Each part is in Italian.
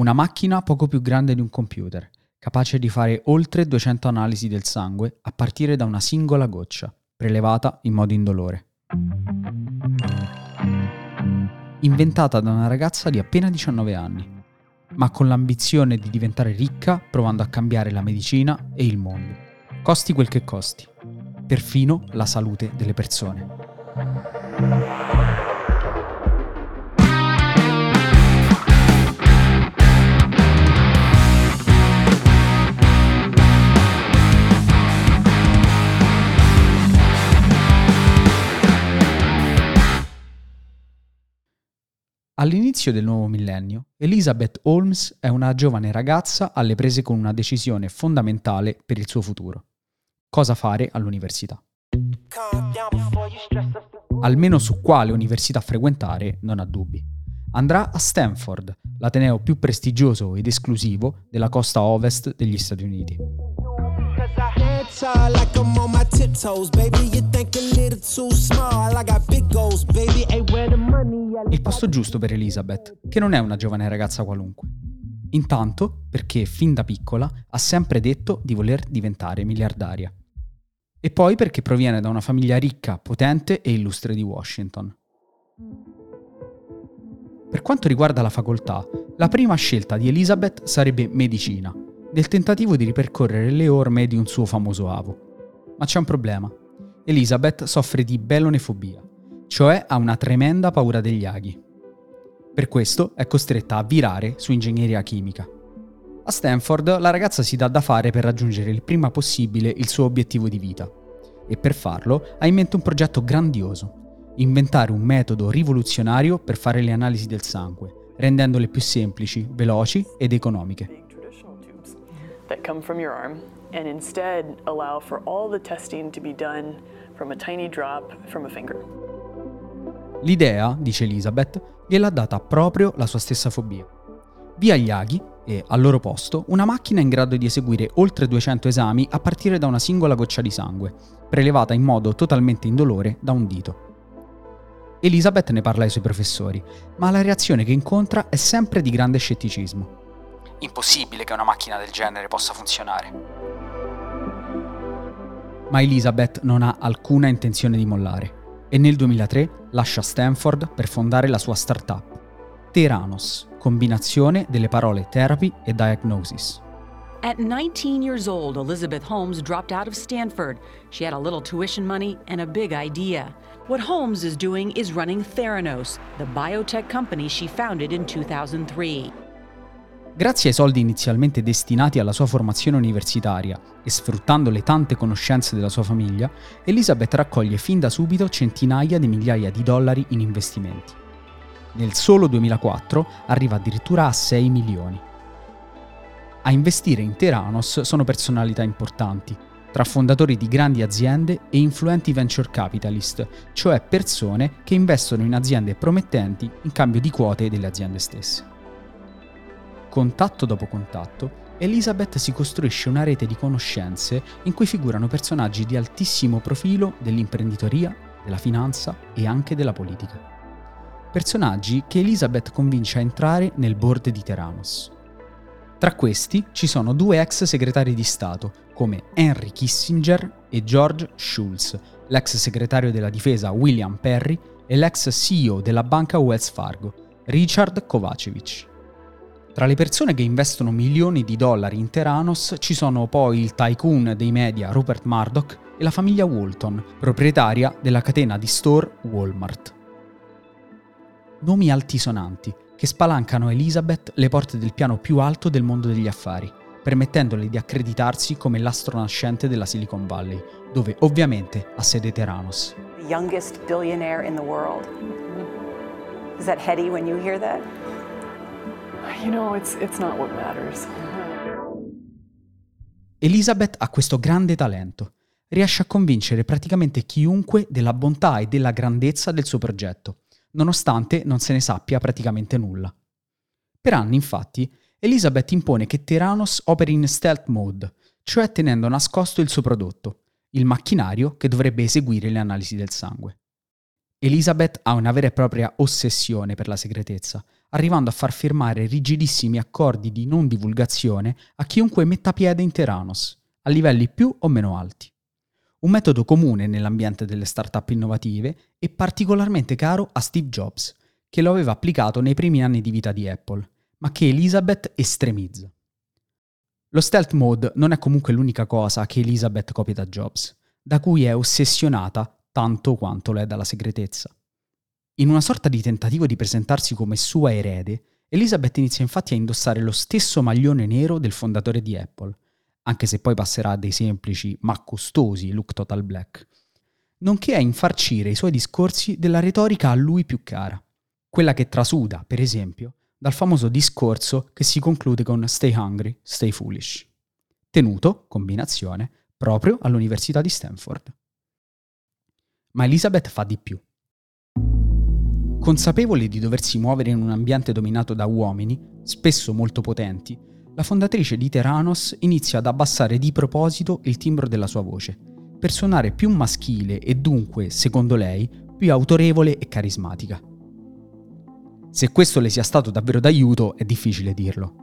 Una macchina poco più grande di un computer, capace di fare oltre 200 analisi del sangue a partire da una singola goccia, prelevata in modo indolore. Inventata da una ragazza di appena 19 anni, ma con l'ambizione di diventare ricca provando a cambiare la medicina e il mondo. Costi quel che costi, perfino la salute delle persone. All'inizio del nuovo millennio, Elizabeth Holmes è una giovane ragazza alle prese con una decisione fondamentale per il suo futuro. Cosa fare all'università? Almeno su quale università frequentare non ha dubbi. Andrà a Stanford, l'ateneo più prestigioso ed esclusivo della costa ovest degli Stati Uniti. Il posto giusto per Elizabeth, che non è una giovane ragazza qualunque. Intanto perché fin da piccola ha sempre detto di voler diventare miliardaria. E poi perché proviene da una famiglia ricca, potente e illustre di Washington. Per quanto riguarda la facoltà, la prima scelta di Elizabeth sarebbe medicina, nel tentativo di ripercorrere le orme di un suo famoso avo. Ma c'è un problema. Elizabeth soffre di belonefobia, cioè ha una tremenda paura degli aghi. Per questo è costretta a virare su ingegneria chimica. A Stanford la ragazza si dà da fare per raggiungere il prima possibile il suo obiettivo di vita e per farlo ha in mente un progetto grandioso, inventare un metodo rivoluzionario per fare le analisi del sangue, rendendole più semplici, veloci ed economiche that come from your arm and instead allow for all the testing to be done from a tiny drop from a finger. L'idea, dice Elizabeth, gliel'ha data proprio la sua stessa fobia. Via gli aghi e, al loro posto, una macchina in grado di eseguire oltre 200 esami a partire da una singola goccia di sangue, prelevata in modo totalmente indolore da un dito. Elizabeth ne parla ai suoi professori, ma la reazione che incontra è sempre di grande scetticismo. Impossibile che una macchina del genere possa funzionare. Ma Elizabeth non ha alcuna intenzione di mollare e nel 2003 lascia Stanford per fondare la sua startup, Theranos, combinazione delle parole therapy e diagnosis. At 19 years old, Elizabeth Holmes dropped out of Stanford. She had a little tuition money and a big idea. What Holmes is doing is running Theranos, the biotech company she founded in 2003. Grazie ai soldi inizialmente destinati alla sua formazione universitaria e sfruttando le tante conoscenze della sua famiglia, Elizabeth raccoglie fin da subito centinaia di migliaia di dollari in investimenti. Nel solo 2004 arriva addirittura a 6 milioni. A investire in Teranos sono personalità importanti, tra fondatori di grandi aziende e influenti venture capitalist, cioè persone che investono in aziende promettenti in cambio di quote delle aziende stesse. Contatto dopo contatto, Elizabeth si costruisce una rete di conoscenze in cui figurano personaggi di altissimo profilo dell'imprenditoria, della finanza e anche della politica. Personaggi che Elizabeth convince a entrare nel board di Teranos. Tra questi ci sono due ex segretari di Stato, come Henry Kissinger e George Shultz, l'ex segretario della difesa William Perry e l'ex CEO della banca Wells Fargo, Richard Kovacevic. Tra le persone che investono milioni di dollari in Teranos ci sono poi il tycoon dei media Rupert Murdoch e la famiglia Walton, proprietaria della catena di store Walmart. Nomi altisonanti che spalancano a Elizabeth le porte del piano più alto del mondo degli affari, permettendole di accreditarsi come l'astro nascente della Silicon Valley, dove ovviamente ha sede Teranos. The youngest billionaire in the world. Is that heady when you hear that? You know, it's, it's not what matters. Elizabeth ha questo grande talento. Riesce a convincere praticamente chiunque della bontà e della grandezza del suo progetto, nonostante non se ne sappia praticamente nulla. Per anni, infatti, Elizabeth impone che Tyrannos operi in stealth mode, cioè tenendo nascosto il suo prodotto, il macchinario che dovrebbe eseguire le analisi del sangue. Elizabeth ha una vera e propria ossessione per la segretezza, arrivando a far firmare rigidissimi accordi di non divulgazione a chiunque metta piede in Theranos, a livelli più o meno alti. Un metodo comune nell'ambiente delle start-up innovative e particolarmente caro a Steve Jobs, che lo aveva applicato nei primi anni di vita di Apple, ma che Elizabeth estremizza. Lo stealth mode non è comunque l'unica cosa che Elizabeth copia da Jobs, da cui è ossessionata tanto quanto lo è dalla segretezza. In una sorta di tentativo di presentarsi come sua erede, Elizabeth inizia infatti a indossare lo stesso maglione nero del fondatore di Apple, anche se poi passerà a dei semplici ma costosi look total black, nonché a infarcire i suoi discorsi della retorica a lui più cara, quella che trasuda, per esempio, dal famoso discorso che si conclude con Stay hungry, stay foolish, tenuto, combinazione, proprio all'Università di Stanford. Ma Elizabeth fa di più. Consapevole di doversi muovere in un ambiente dominato da uomini, spesso molto potenti, la fondatrice di Teranos inizia ad abbassare di proposito il timbro della sua voce, per suonare più maschile e dunque, secondo lei, più autorevole e carismatica. Se questo le sia stato davvero d'aiuto è difficile dirlo.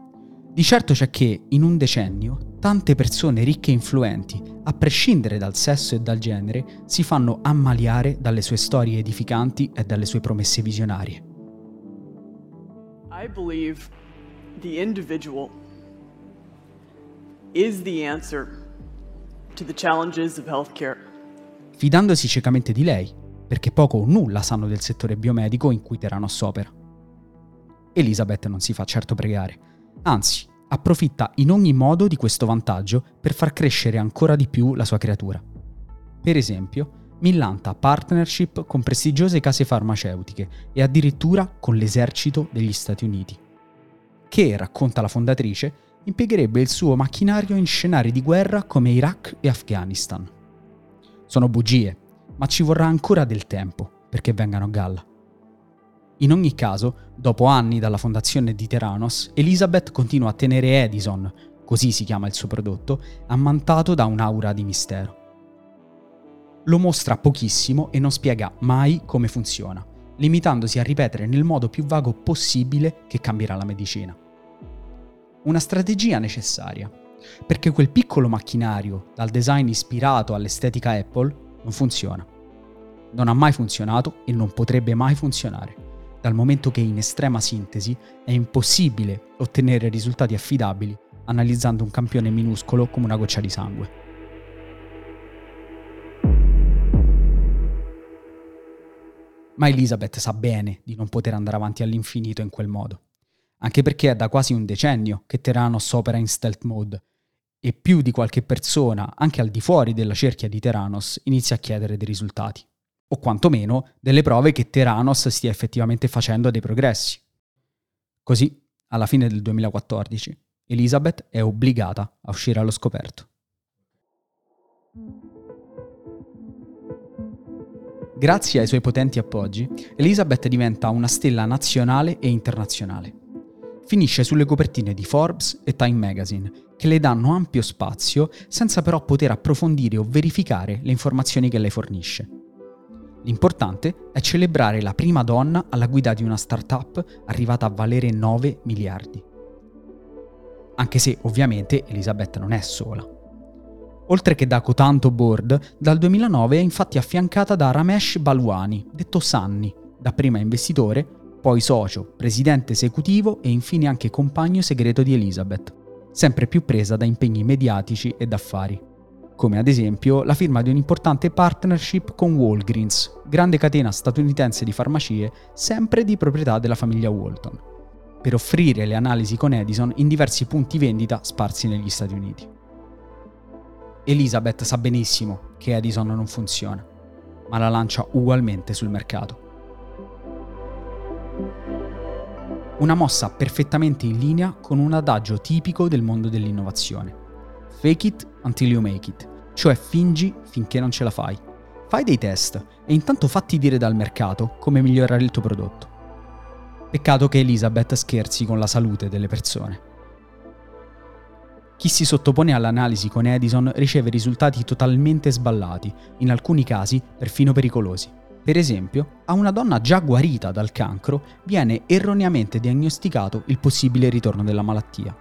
Di certo c'è che, in un decennio, tante persone ricche e influenti, a prescindere dal sesso e dal genere, si fanno ammaliare dalle sue storie edificanti e dalle sue promesse visionarie. I believe the individual is the answer to the challenges of healthcare. Fidandosi ciecamente di lei, perché poco o nulla sanno del settore biomedico in cui Teranos opera. Elizabeth non si fa certo pregare, anzi, approfitta in ogni modo di questo vantaggio per far crescere ancora di più la sua creatura. Per esempio, millanta partnership con prestigiose case farmaceutiche e addirittura con l'esercito degli Stati Uniti, che, racconta la fondatrice, impiegherebbe il suo macchinario in scenari di guerra come Iraq e Afghanistan. Sono bugie, ma ci vorrà ancora del tempo perché vengano a galla. In ogni caso, dopo anni dalla fondazione di Teranos, Elizabeth continua a tenere Edison, così si chiama il suo prodotto, ammantato da un'aura di mistero. Lo mostra pochissimo e non spiega mai come funziona, limitandosi a ripetere nel modo più vago possibile che cambierà la medicina. Una strategia necessaria, perché quel piccolo macchinario, dal design ispirato all'estetica Apple, non funziona. Non ha mai funzionato e non potrebbe mai funzionare dal momento che in estrema sintesi è impossibile ottenere risultati affidabili analizzando un campione minuscolo come una goccia di sangue. Ma Elizabeth sa bene di non poter andare avanti all'infinito in quel modo, anche perché è da quasi un decennio che Teranos opera in stealth mode e più di qualche persona, anche al di fuori della cerchia di Teranos, inizia a chiedere dei risultati o quantomeno delle prove che Teranos stia effettivamente facendo dei progressi. Così, alla fine del 2014, Elizabeth è obbligata a uscire allo scoperto. Grazie ai suoi potenti appoggi, Elizabeth diventa una stella nazionale e internazionale. Finisce sulle copertine di Forbes e Time Magazine, che le danno ampio spazio senza però poter approfondire o verificare le informazioni che lei fornisce. L'importante è celebrare la prima donna alla guida di una startup arrivata a valere 9 miliardi. Anche se ovviamente Elisabeth non è sola. Oltre che da Cotanto Board, dal 2009 è infatti affiancata da Ramesh Balwani, detto Sanni, dapprima investitore, poi socio, presidente esecutivo e infine anche compagno segreto di Elizabeth, sempre più presa da impegni mediatici ed affari come ad esempio la firma di un'importante partnership con Walgreens, grande catena statunitense di farmacie sempre di proprietà della famiglia Walton, per offrire le analisi con Edison in diversi punti vendita sparsi negli Stati Uniti. Elizabeth sa benissimo che Edison non funziona, ma la lancia ugualmente sul mercato. Una mossa perfettamente in linea con un adagio tipico del mondo dell'innovazione Fake it until you make it, cioè fingi finché non ce la fai. Fai dei test e intanto fatti dire dal mercato come migliorare il tuo prodotto. Peccato che Elizabeth scherzi con la salute delle persone. Chi si sottopone all'analisi con Edison riceve risultati totalmente sballati, in alcuni casi perfino pericolosi, Per esempio, a una donna già guarita dal cancro viene erroneamente diagnosticato il possibile ritorno della malattia.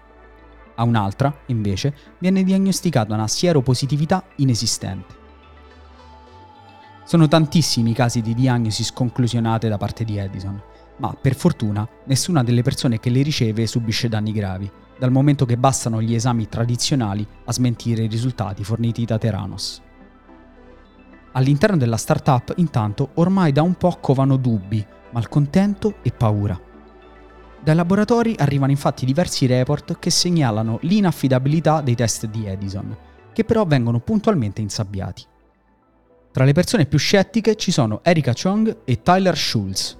A un'altra, invece, viene diagnosticata una sieropositività inesistente. Sono tantissimi i casi di diagnosi sconclusionate da parte di Edison, ma per fortuna nessuna delle persone che le riceve subisce danni gravi, dal momento che bastano gli esami tradizionali a smentire i risultati forniti da Theranos. All'interno della startup, intanto, ormai da un po' covano dubbi, malcontento e paura. Dai laboratori arrivano infatti diversi report che segnalano l'inaffidabilità dei test di Edison, che però vengono puntualmente insabbiati. Tra le persone più scettiche ci sono Erika Chong e Tyler Schultz,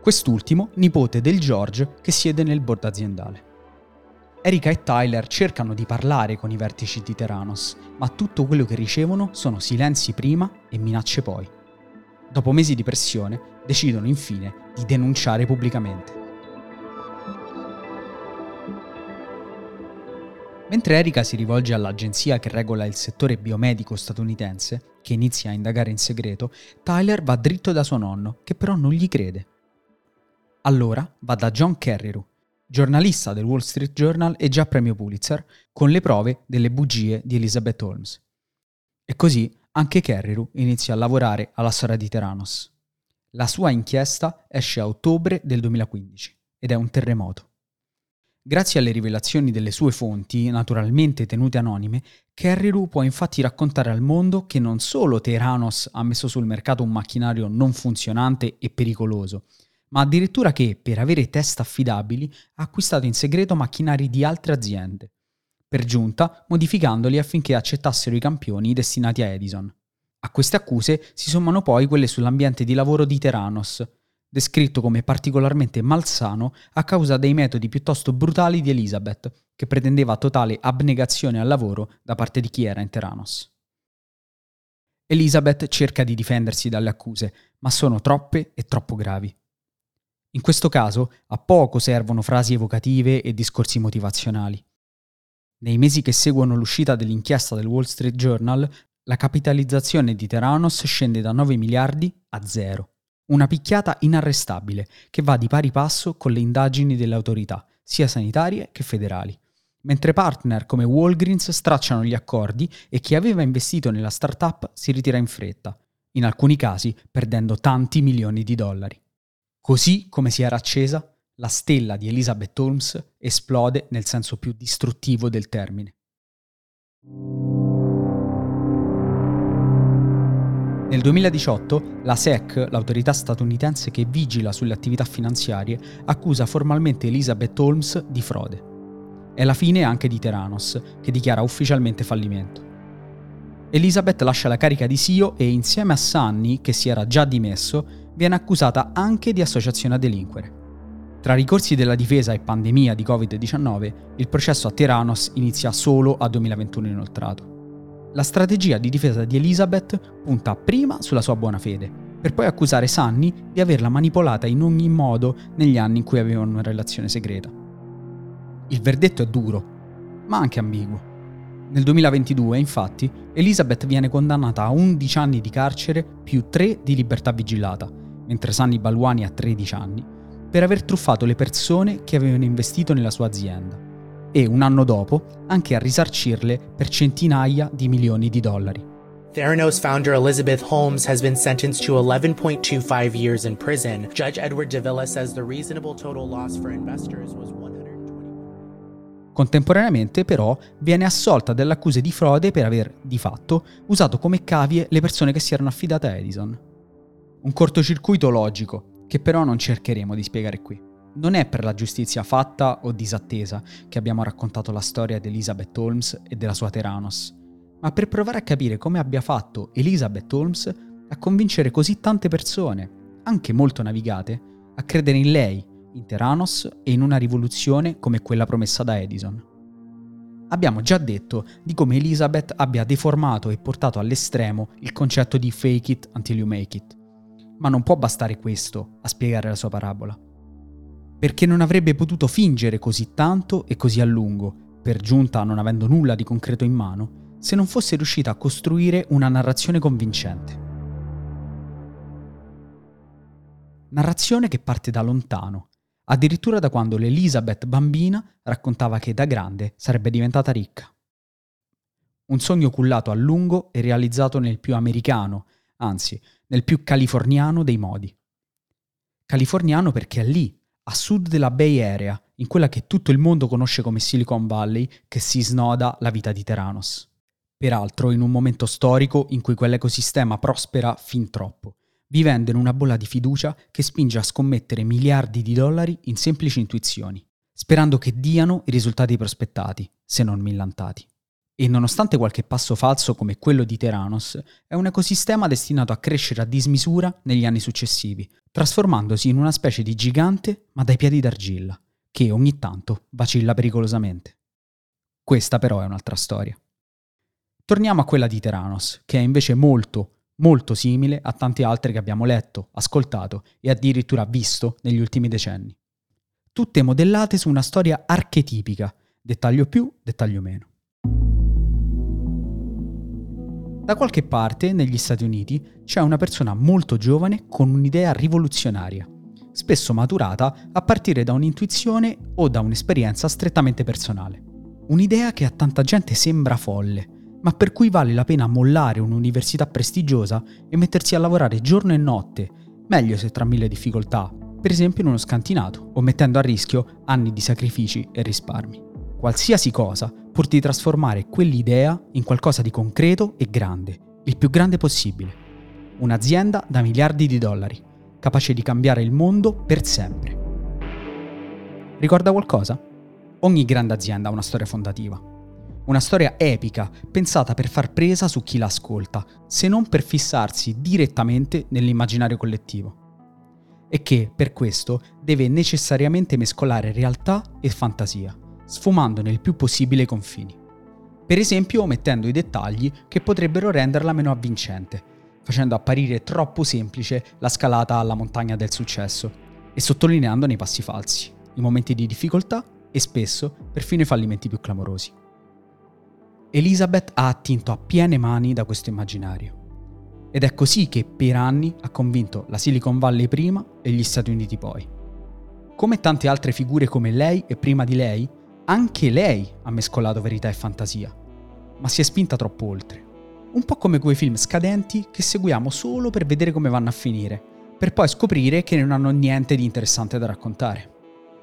quest'ultimo nipote del George che siede nel board aziendale. Erika e Tyler cercano di parlare con i vertici di Theranos, ma tutto quello che ricevono sono silenzi prima e minacce poi. Dopo mesi di pressione, decidono infine di denunciare pubblicamente. Mentre Erika si rivolge all'agenzia che regola il settore biomedico statunitense, che inizia a indagare in segreto, Tyler va dritto da suo nonno, che però non gli crede. Allora va da John Carreyrou, giornalista del Wall Street Journal e già premio Pulitzer, con le prove delle bugie di Elizabeth Holmes. E così anche Carreyrou inizia a lavorare alla storia di Theranos. La sua inchiesta esce a ottobre del 2015 ed è un terremoto. Grazie alle rivelazioni delle sue fonti, naturalmente tenute anonime, Carreyrou può infatti raccontare al mondo che non solo Theranos ha messo sul mercato un macchinario non funzionante e pericoloso, ma addirittura che, per avere test affidabili, ha acquistato in segreto macchinari di altre aziende, per giunta modificandoli affinché accettassero i campioni destinati a Edison. A queste accuse si sommano poi quelle sull'ambiente di lavoro di Theranos, descritto come particolarmente malsano a causa dei metodi piuttosto brutali di Elizabeth, che pretendeva totale abnegazione al lavoro da parte di chi era in Theranos. Elizabeth cerca di difendersi dalle accuse, ma sono troppe e troppo gravi. In questo caso a poco servono frasi evocative e discorsi motivazionali. Nei mesi che seguono l'uscita dell'inchiesta del Wall Street Journal, la capitalizzazione di Theranos scende da 9 miliardi a zero. Una picchiata inarrestabile che va di pari passo con le indagini delle autorità, sia sanitarie che federali. Mentre partner come Walgreens stracciano gli accordi e chi aveva investito nella startup si ritira in fretta, in alcuni casi perdendo tanti milioni di dollari. Così come si era accesa, la stella di Elizabeth Holmes esplode nel senso più distruttivo del termine. Nel 2018 la SEC, l'autorità statunitense che vigila sulle attività finanziarie, accusa formalmente Elizabeth Holmes di frode. È la fine anche di Theranos, che dichiara ufficialmente fallimento. Elizabeth lascia la carica di CEO e insieme a Sunny, che si era già dimesso, viene accusata anche di associazione a delinquere. Tra ricorsi della difesa e pandemia di Covid-19, il processo a Theranos inizia solo a 2021 inoltrato. La strategia di difesa di Elizabeth punta prima sulla sua buona fede, per poi accusare Sunny di averla manipolata in ogni modo negli anni in cui avevano una relazione segreta. Il verdetto è duro, ma anche ambiguo. Nel 2022, infatti, Elizabeth viene condannata a 11 anni di carcere più 3 di libertà vigilata, mentre Sanni Baluani ha 13 anni, per aver truffato le persone che avevano investito nella sua azienda e un anno dopo anche a risarcirle per centinaia di milioni di dollari. Theranos founder Elizabeth Holmes has been sentenced to 11.25 years in prison. Judge Edward Davila says the reasonable total loss for investors was 120. Contemporaneamente, però, viene assolta dalle accuse di frode per aver, di fatto, usato come cavie le persone che si erano affidate a Edison. Un cortocircuito logico, che però non cercheremo di spiegare qui. Non è per la giustizia fatta o disattesa che abbiamo raccontato la storia di Elizabeth Holmes e della sua Theranos, ma per provare a capire come abbia fatto Elizabeth Holmes a convincere così tante persone, anche molto navigate, a credere in lei, in Theranos e in una rivoluzione come quella promessa da Edison. Abbiamo già detto di come Elizabeth abbia deformato e portato all'estremo il concetto di fake it until you make it. Ma non può bastare questo a spiegare la sua parabola. Perché non avrebbe potuto fingere così tanto e così a lungo, per giunta non avendo nulla di concreto in mano, se non fosse riuscita a costruire una narrazione convincente. Narrazione che parte da lontano, addirittura da quando l'Elizabeth bambina raccontava che da grande sarebbe diventata ricca. Un sogno cullato a lungo e realizzato nel più americano, anzi, nel più californiano dei modi. Californiano perché è lì, a sud della Bay Area, in quella che tutto il mondo conosce come Silicon Valley, che si snoda la vita di Teranos. Peraltro in un momento storico in cui quell'ecosistema prospera fin troppo, vivendo in una bolla di fiducia che spinge a scommettere miliardi di dollari in semplici intuizioni, sperando che diano i risultati prospettati, se non millantati. E nonostante qualche passo falso come quello di Teranos, è un ecosistema destinato a crescere a dismisura negli anni successivi, trasformandosi in una specie di gigante ma dai piedi d'argilla, che ogni tanto vacilla pericolosamente. Questa però è un'altra storia. Torniamo a quella di Teranos, che è invece molto, molto simile a tante altre che abbiamo letto, ascoltato e addirittura visto negli ultimi decenni. Tutte modellate su una storia archetipica, dettaglio più, dettaglio meno. Da qualche parte, negli Stati Uniti, c'è una persona molto giovane con un'idea rivoluzionaria, spesso maturata a partire da un'intuizione o da un'esperienza strettamente personale. Un'idea che a tanta gente sembra folle, ma per cui vale la pena mollare un'università prestigiosa e mettersi a lavorare giorno e notte, meglio se tra mille difficoltà, per esempio in uno scantinato, o mettendo a rischio anni di sacrifici e risparmi. Qualsiasi cosa pur di trasformare quell'idea in qualcosa di concreto e grande, il più grande possibile. Un'azienda da miliardi di dollari, capace di cambiare il mondo per sempre. Ricorda qualcosa? Ogni grande azienda ha una storia fondativa. Una storia epica, pensata per far presa su chi l'ascolta, se non per fissarsi direttamente nell'immaginario collettivo. E che, per questo, deve necessariamente mescolare realtà e fantasia sfumandone il più possibile i confini. Per esempio omettendo i dettagli che potrebbero renderla meno avvincente, facendo apparire troppo semplice la scalata alla montagna del successo e sottolineandone i passi falsi, i momenti di difficoltà e spesso perfino i fallimenti più clamorosi. Elizabeth ha attinto a piene mani da questo immaginario. Ed è così che per anni ha convinto la Silicon Valley prima e gli Stati Uniti poi. Come tante altre figure come lei e prima di lei, anche lei ha mescolato verità e fantasia, ma si è spinta troppo oltre. Un po' come quei film scadenti che seguiamo solo per vedere come vanno a finire, per poi scoprire che non hanno niente di interessante da raccontare,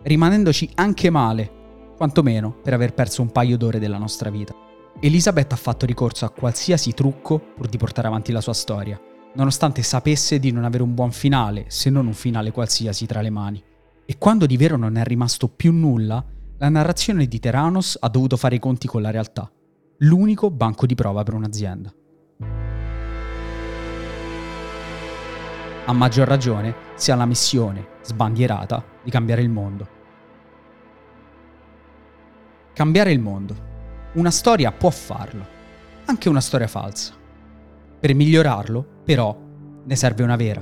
rimanendoci anche male, quantomeno per aver perso un paio d'ore della nostra vita. Elizabeth ha fatto ricorso a qualsiasi trucco pur di portare avanti la sua storia, nonostante sapesse di non avere un buon finale, se non un finale qualsiasi tra le mani. E quando di vero non è rimasto più nulla, la narrazione di Teranos ha dovuto fare i conti con la realtà, l'unico banco di prova per un'azienda. A maggior ragione se ha la missione, sbandierata, di cambiare il mondo. Cambiare il mondo. Una storia può farlo, anche una storia falsa. Per migliorarlo, però, ne serve una vera.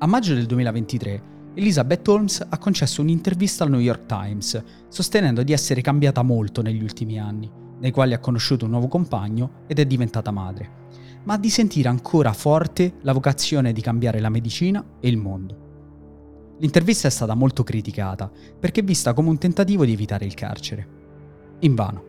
A maggio del 2023 Elizabeth Holmes ha concesso un'intervista al New York Times, sostenendo di essere cambiata molto negli ultimi anni, nei quali ha conosciuto un nuovo compagno ed è diventata madre, ma di sentire ancora forte la vocazione di cambiare la medicina e il mondo. L'intervista è stata molto criticata perché vista come un tentativo di evitare il carcere. Invano.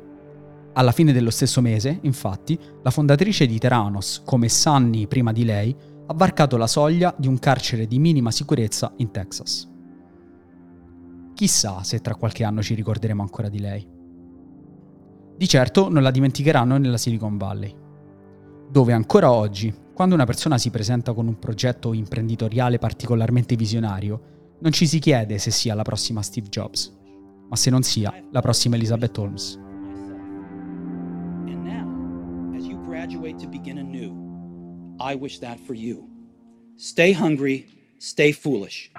Alla fine dello stesso mese, infatti, la fondatrice di Teranos, come Sunny prima di lei, ha varcato la soglia di un carcere di minima sicurezza in Texas. Chissà se tra qualche anno ci ricorderemo ancora di lei. Di certo non la dimenticheranno nella Silicon Valley, dove ancora oggi, quando una persona si presenta con un progetto imprenditoriale particolarmente visionario, non ci si chiede se sia la prossima Steve Jobs, ma se non sia la prossima Elizabeth Holmes. And now, as you graduate to begin anew, I wish that for you. Stay hungry, stay foolish.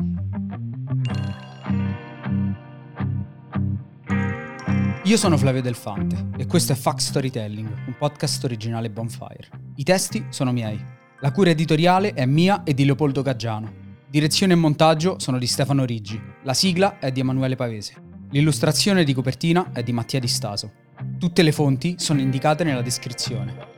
Io sono Flavio Delfante e questo è Fact Storytelling, un podcast originale Bonfire. I testi sono miei. La cura editoriale è mia e di Leopoldo Caggiano. Direzione e montaggio sono di Stefano Riggi. La sigla è di Emanuele Pavese. L'illustrazione di copertina è di Mattia Di Staso. Tutte le fonti sono indicate nella descrizione.